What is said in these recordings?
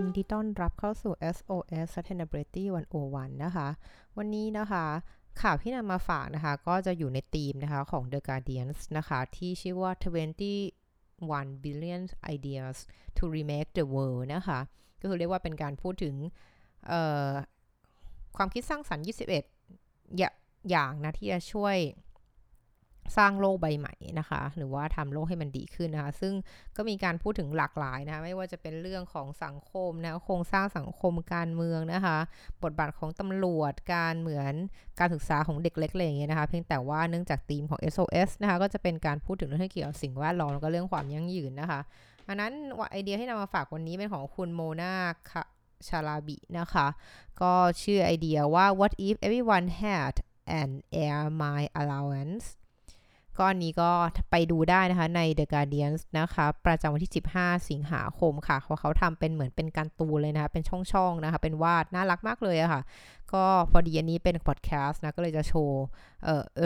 วัสดีค่ะยินดีต้อนรับเข้าสู่ SOS Sustainability 101 นะคะ วันนี้นะคะ ข่าวที่นำมาฝากนะคะ ก็จะอยู่ในธีมนะคะของ The Guardians นะคะ ที่ชื่อว่า 21 billion ideas to remake the world นะคะ ก็คือเรียกว่าเป็นการพูดถึงความคิดสร้างสรรค์ 21 อย่างนะที่จะช่วย สร้างโลกใบใหม่นะคะ หรือว่าทำโลกให้มันดีขึ้นนะคะ ซึ่งก็มีการพูดถึงหลากหลายนะคะ ไม่ว่าจะเป็นเรื่องของสังคมนะโครงสร้างสังคมการเมืองนะคะ บทบาทของตำรวจการเหมือนการศึกษาของเด็กเล็กอะไรอย่างเงี้ยนะคะ เพียงแต่ว่าเนื่องจากธีมของ SOS นะคะ ก็จะเป็นการพูดถึงเรื่องที่เกี่ยวกับสิ่งแวดล้อมแล้วก็เรื่องความยั่งยืนนะคะอันนั้นไอเดียที่นำมาฝากวันนี้เป็นของคุณโมนาคชาลาบินะคะ ก็ชื่อไอเดียว่า what if everyone had an air mile allowance ก็อันนี้ก็ไปดูได้นะคะใน The Guardian นะคะ ประจำวันที่ 15 สิงหาคมค่ะเขาเขาทำเป็นเหมือนเป็นการตูนเลยนะคะ เป็นช่องๆนะคะ เป็นวาดน่ารักมากเลยอะค่ะ ก็พอดีอันนี้เป็นพอดแคสต์นะ ก็เลยจะโชว์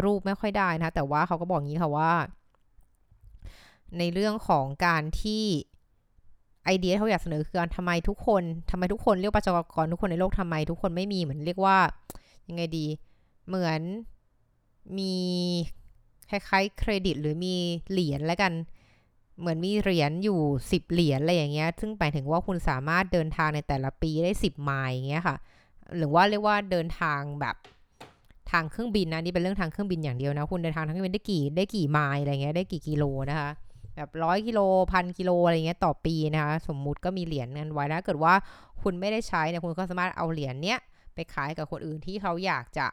รูปไม่ค่อยได้นะะแต่ว่าเขาก็บอกงี้ค่ะว่า ในเรื่องของการที่ไอเดียเขาอยากเสนอคือการทำไมทุกคนทำไมทุกคนเรียกประชากรทุกคนในโลกทำไมทุกคนไม่มีเหมือนเรียกว่ายังไงดี เหมือนมี คล้ายๆเครดิตหรือมีเหรียญแล้วกัน เหมือนมีเหรียญอยู่ 10 เหรียญอะไรอย่างเงี้ย ซึ่งหมายถึงว่าคุณสามารถเดินทางในแต่ละปีได้ 10 ไมล์อย่างเงี้ยค่ะ หรือว่าเรียกว่าเดินทางแบบทางเครื่องบินนะนี่เป็นเรื่องทางเครื่องบินอย่างเดียวนะ คุณเดินทางทางเครื่องบินได้กี่ได้กี่ไมล์อะไรเงี้ยได้กี่กิโลนะคะแบบร้อยกิโลพันกิโลอะไรเงี้ยต่อปีนะคะสมมุติก็มีเหรียญนั้นไว้นะเกิดว่าคุณไม่ได้ใช้เนี่ยคุณก็สามารถเอาเหรียญเนี้ยไปขายกับคนอื่นที่เขาอยากจะ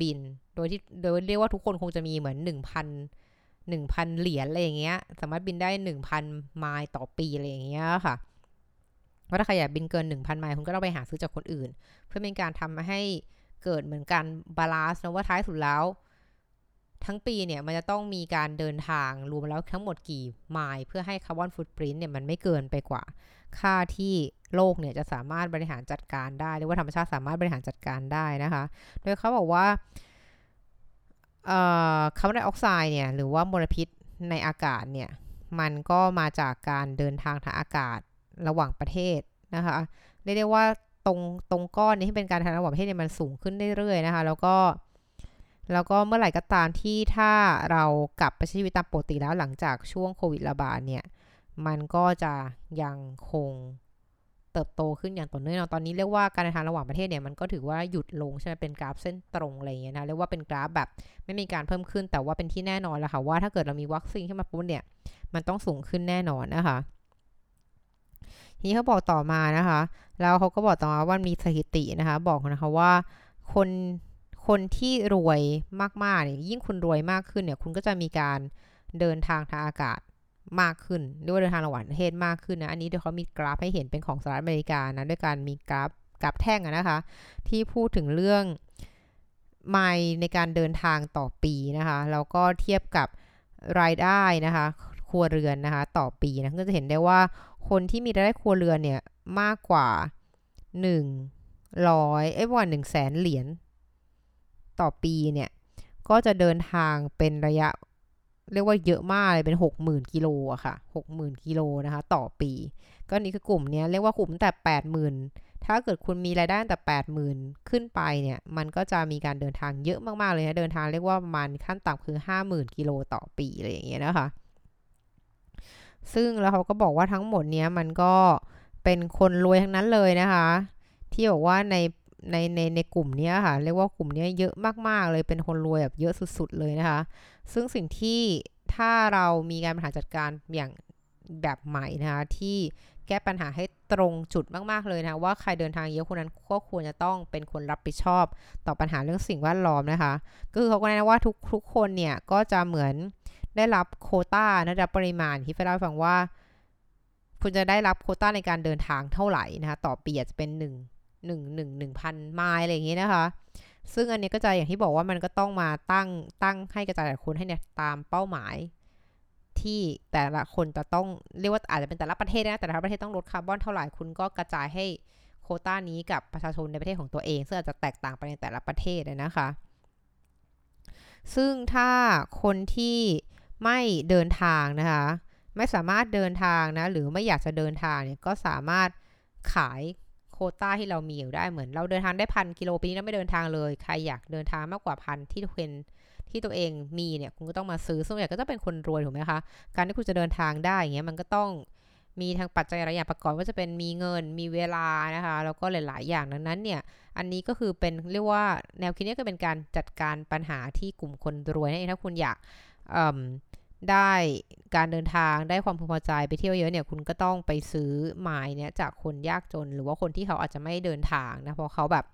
บิน โดยที่โดยเรียกว่าทุกคนคงจะมีเหมือน1,000 1,000เหรียญอะไรอย่างเงี้ย สามารถบินได้1,000ไมล์ต่อปีอะไรอย่างเงี้ยค่ะว่าถ้าใครอยากบินเกิน1,000ไมล์คุณก็ต้องไปหาซื้อจากคนอื่น เพื่อเป็นการทำให้เกิดเหมือนกัน balance นะว่าท้ายสุดแล้ว ทั้งปีเนี่ยมันจะต้องมีการเดินทางรวมแล้วทั้งหมดกี่ไมล์เพื่อให้คาร์บอนฟุตปรินต์เนี่ยมันไม่เกินไปกว่า ค่าที่ โลกเนี่ยจะสามารถบริหารจัดการได้หรือว่าธรรมชาติสามารถบริหารจัดการได้นะคะ โดยเขาบอกว่าคาร์บอนไดออกไซด์เนี่ยหรือว่ามลพิษในอากาศเนี่ยมันก็มาจากการเดินทางทางอากาศระหว่างประเทศนะคะเรียกได้ว่าตรงตรงก้อนนี้ที่เป็นการทางระหว่างประเทศเนี่ยมันสูงขึ้นเรื่อยๆนะคะ แล้วก็แล้วก็เมื่อไหร่ก็ตามที่ถ้าเรากลับไปใช้ชีวิตตามปกติแล้วหลังจากช่วงโควิดระบาดเนี่ย มันก็จะยังคง เติบโตขึ้นอย่างต่อเนื่องตอนนี้เรียกว่าการเดินทางระหว่างประเทศเนี่ยมันก็ถือว่าหยุดลงใช่ไหมเป็นกราฟเส้นตรงอะไรอย่างเงี้ยนะเรียกว่าเป็นกราฟแบบไม่มีการเพิ่มขึ้นแต่ว่าเป็นที่แน่นอนแล้วค่ะว่าถ้าเกิดเรามีวัคซีนขึ้นมาปุ๊บเนี่ยมันต้องสูงขึ้นแน่นอนนะคะทีนี้เขาบอกต่อมานะคะ แล้วเขาก็บอกต่อมาว่ามีสถิตินะคะ บอกนะคะว่าคนคนที่รวยมากๆเนี่ยยิ่งคุณรวยมากขึ้นเนี่ย คุณก็จะมีการเดินทางทางอากาศ มากขึ้นด้วยเดินทางระหว่างประเทศมากขึ้นนะอันนี้เดี๋ยวเขามีกราฟให้เห็นเป็นของสหรัฐอเมริกานะด้วยการมีกราฟกราฟแท่งนะคะ ที่พูดถึงเรื่องไมล์ในการเดินทางต่อปีนะคะแล้วก็เทียบกับรายได้นะคะ ครัวเรือนนะคะต่อปีนะก็จะเห็นได้ว่าคนที่มีรายได้ครัวเรือนเนี่ยมากกว่า1อยเอ้ยว่า1 0 0 0 0แสนเหรียญต่อปีเนี่ยก็จะเดินทางเป็นระยะ เรียกว่าเยอะมากเลยเป็นหกหมื่นกิโลอะค่ะหกหมื่นกิโลนะคะ ต่อปี ก็นี่คือกลุ่มนี้เรียกว่ากลุ่มแต่แปดหมื่นถ้าเกิดคุณมีรายได้แต่แปดหมื่นขึ้นไปเนี่ย มันก็จะมีการเดินทางเยอะมาก ๆ เลยนะเดินทางเรียกว่ามันขั้นต่ำคือห้าหมื่นกิโลต่อปีอะไรอย่างเงี้ยนะคะ ซึ่งแล้วเขาก็บอกว่าทั้งหมดเนี้ยมันก็เป็นคนรวยทั้งนั้นเลยนะคะ ที่บอกว่าใน ในในในกลุ่มนี้ค่ะ เรียกว่ากลุ่มนี้เยอะมากๆ เลยเป็นคนรวยแบบเยอะสุด ๆ เลยนะคะ ซึ่งสิ่งที่ถ้าเรามีการบริหารจัดการอย่างแบบใหม่นะคะที่แก้ปัญหาให้ตรงจุดมากๆเลยนะว่าใครเดินทางเยอะคนนั้นก็ควรจะต้องเป็นคนรับผิดชอบ ต่อปัญหาเรื่องสิ่งแวดล้อมนะคะก็คือเขาก็แนะว่าทุกทุกคนเนี่ยก็จะเหมือนได้รับโคต้านะรับปริมาณที่เล่าฟังว่า คุณจะได้รับโคต้าในการเดินทางเท่าไหร่นะคะต่อปีอาจจะเป็น1 หนึ่งหนึ่งหนึ่งพันไมล์อะไรอย่างงี้นะคะ ซึ่งอันนี้ก็จะอย่างที่บอกว่ามันก็ต้องมาตั้งตั้งให้กระจายคนให้เนี่ยตามเป้าหมายที่แต่ละคนจะต้องเรียกว่าอาจจะเป็นแต่ละประเทศนะ แต่ละประเทศต้องลดคาร์บอนเท่าไหร่คุณก็กระจายให้โคต้านี้กับประชาชนในประเทศของตัวเอง ซึ่งอาจจะแตกต่างไปในแต่ละประเทศนะคะ ซึ่งถ้าคนที่ไม่เดินทางนะคะ ไม่สามารถเดินทางนะ หรือไม่อยากจะเดินทางเนี่ยก็สามารถขาย โคต้าที่เรามีอยู่ได้เหมือน เราเดินทางได้พันกิโลปีนี้เราไม่เดินทางเลย ใครอยากเดินทางมากกว่าพันที่เป็นที่ตัวเองมีเนี่ยคุณก็ต้องมาซื้อส่วนใหญ่ก็จะเป็นคนรวยถูกไหมคะการที่คุณจะเดินทางได้อย่างเงี้ยมันก็ต้องมีทางปัจจัยหลายอย่างประกอบว่าจะเป็นมีเงินมีเวลานะคะแล้วก็หลาย ๆ อย่างดังนั้นเนี่ยอันนี้ก็คือเป็นเรียกว่าแนวคิดนี้ก็เป็นการจัดการปัญหาที่กลุ่มคนรวยนั่นเองถ้าคุณอยาก ได้การเดินทางได้ความพึงพอใจไปเที่ยวเยอะเนี่ยคุณก็ต้องไปซื้อไม้เนี่ยจากคนยากจน หรือว่าคนที่เขาอาจจะไม่เดินทางนะเพราะเขาแบบ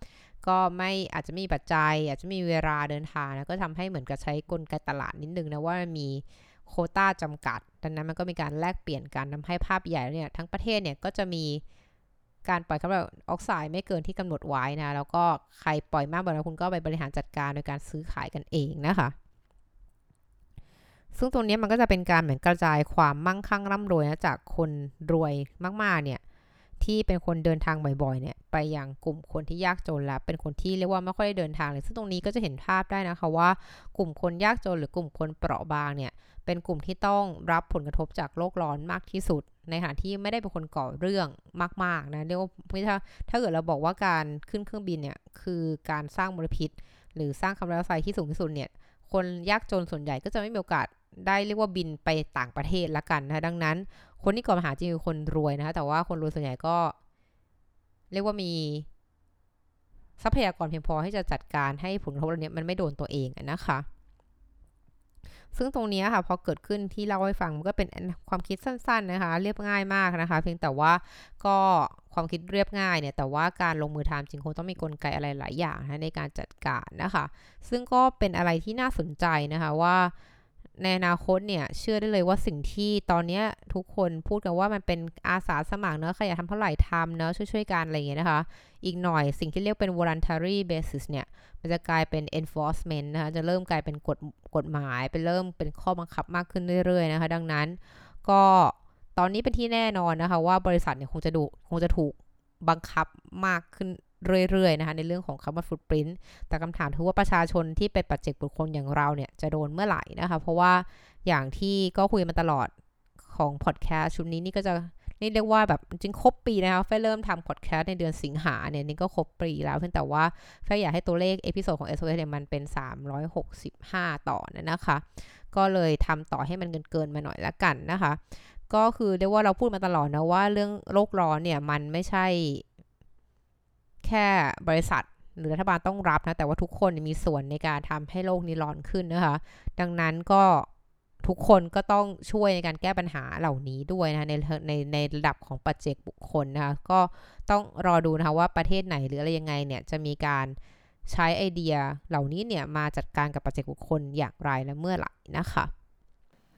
ก็ไม่อาจจะมีปัจจัย อาจจะมีเวลาเดินทางนะก็ทำให้เหมือนกับใช้กลไกตลาดนิดนึงนะว่ามีโคต้าจำกัด ดังนั้นมันก็มีการแลกเปลี่ยนกันทาให้ภาพใหญ่เนี่ยทั้งประเทศเนี่ยก็จะมีการปล่อยคาร์บอนออกไซด์ไม่เกินที่กำหนดไว้นะแล้วก็ใครปล่อยมากกว่านั้นคุณก็ไปบริหารจัดการโดยการซื้อขายกันเองนะคะ ซึ่งตรงนี้มันก็จะเป็นการเหมือนกระจายความมั่งคั่งร่ำรวยนะจากคนรวยมากๆเนี่ยที่เป็นคนเดินทางบ่อยๆเนี่ยไปยังกลุ่มคนที่ยากจนแล้วเป็นคนที่เรียกว่าไม่ค่อยได้เดินทางเลยซึ่งตรงนี้ก็จะเห็นภาพได้นะคะว่ากลุ่มคนยากจนหรือกลุ่มคนเปราะบางเนี่ยเป็นกลุ่มที่ต้องรับผลกระทบจากโลกร้อนมากที่สุด ในขณะที่ไม่ได้เป็นคนก่อเรื่องมากๆนะเรียกว่าถ้าถ้าเกิดเราบอกว่าการขึ้นเครื่องบินเนี่ยคือการสร้างมลพิษ หรือสร้างคาร์บอนไดออกไซด์ที่สูงที่สุดเนี่ย คนยากจนส่วนใหญ่ก็จะไม่มีโอกาสได้เรียกว่าบินไปต่างประเทศละกันนะดังนั้น คนที่ก่อปัญหาจริงคือคนรวยนะคะแต่ว่าคนรวยส่วนใหญ่ก็ เรียกว่ามี ทรัพยากรเพียงพอให้จะจัดการให้ผลกระทบเหล่านี้มันไม่โดนตัวเองนะคะ ซึ่งตรงนี้ค่ะพอเกิดขึ้นที่เล่าให้ฟังมันก็เป็นความคิดสั้นๆนะคะ เรียบง่ายมากนะคะ เพียงแต่ว่าก็ความคิดเรียบง่ายเนี่ยแต่ว่าการลงมือทำจริงคงต้องมีกลไกอะไรหลายอย่างนะในการจัดการนะคะ ซึ่งก็เป็นอะไรที่น่าสนใจนะคะว่า ในอนาคตเนี่ย เชื่อได้เลยว่าสิ่งที่ตอนนี้ทุกคนพูดกันว่ามันเป็นอาสาสมัครเนอะใครอยากทำเท่าไหร่ทำเนอะช่วยๆกันอะไรอย่างเงี้ยนะคะ อีกหน่อยสิ่งที่เรียกเป็น voluntary basis เนี่ย มันจะกลายเป็น enforcement นะคะ จะเริ่มกลายเป็นกฎกฎหมายเป็นเริ่มเป็นข้อบังคับมากขึ้นเรื่อยๆนะคะ ดังนั้น ก็ตอนนี้เป็นที่แน่นอนนะคะ ว่าบริษัทเนี่ยคงจะดูคงจะถูกบังคับมากขึ้นเรื่อยๆนะคะในเรื่องของคำว่าฟุตปรินต์แต่คำถามคือว่าประชาชนที่เป็นปัจเจกบุคคลอย่างเราเนี่ยจะโดนเมื่อไหร่นะคะ เพราะว่าอย่างที่ก็คุยมาตลอดของพอดแคสต์ชุดนี้นี่ก็จะนี่เรียกว่าแบบจริงครบปีนะคะแฟเริ่มทำพอดแคสต์ในเดือนสิงหาเนี่ยนี่ก็ครบปีแล้วเพียงแต่ว่าแฟอยากให้ตัวเลข episode ของ SOS เนี่ยมันเป็น 365 ตอนนะคะ ก็เลยทำต่อให้มันเกินๆมาหน่อยละกันนะคะ ก็คือเรียกว่าเราพูดมาตลอดนะว่าเรื่องโลกร้อนเนี่ยมันไม่ใช่ แค่บริษัทหรือรัฐบาลต้องรับนะ แต่ว่าทุกคนมีส่วนในการทำให้โลกนี้ร้อนขึ้นนะคะ ดังนั้นก็ทุกคนก็ต้องช่วยในการแก้ปัญหาเหล่านี้ด้วยนะในในในระดับของปัจเจกบุคคลนะคะ ก็ต้องรอดูนะคะว่าประเทศไหนหรืออะไรยังไงเนี่ยจะมีการใช้ไอเดียเหล่านี้เนี่ยมาจัดการกับปัจเจกบุคคลอย่างไรและเมื่อไหร่นะคะ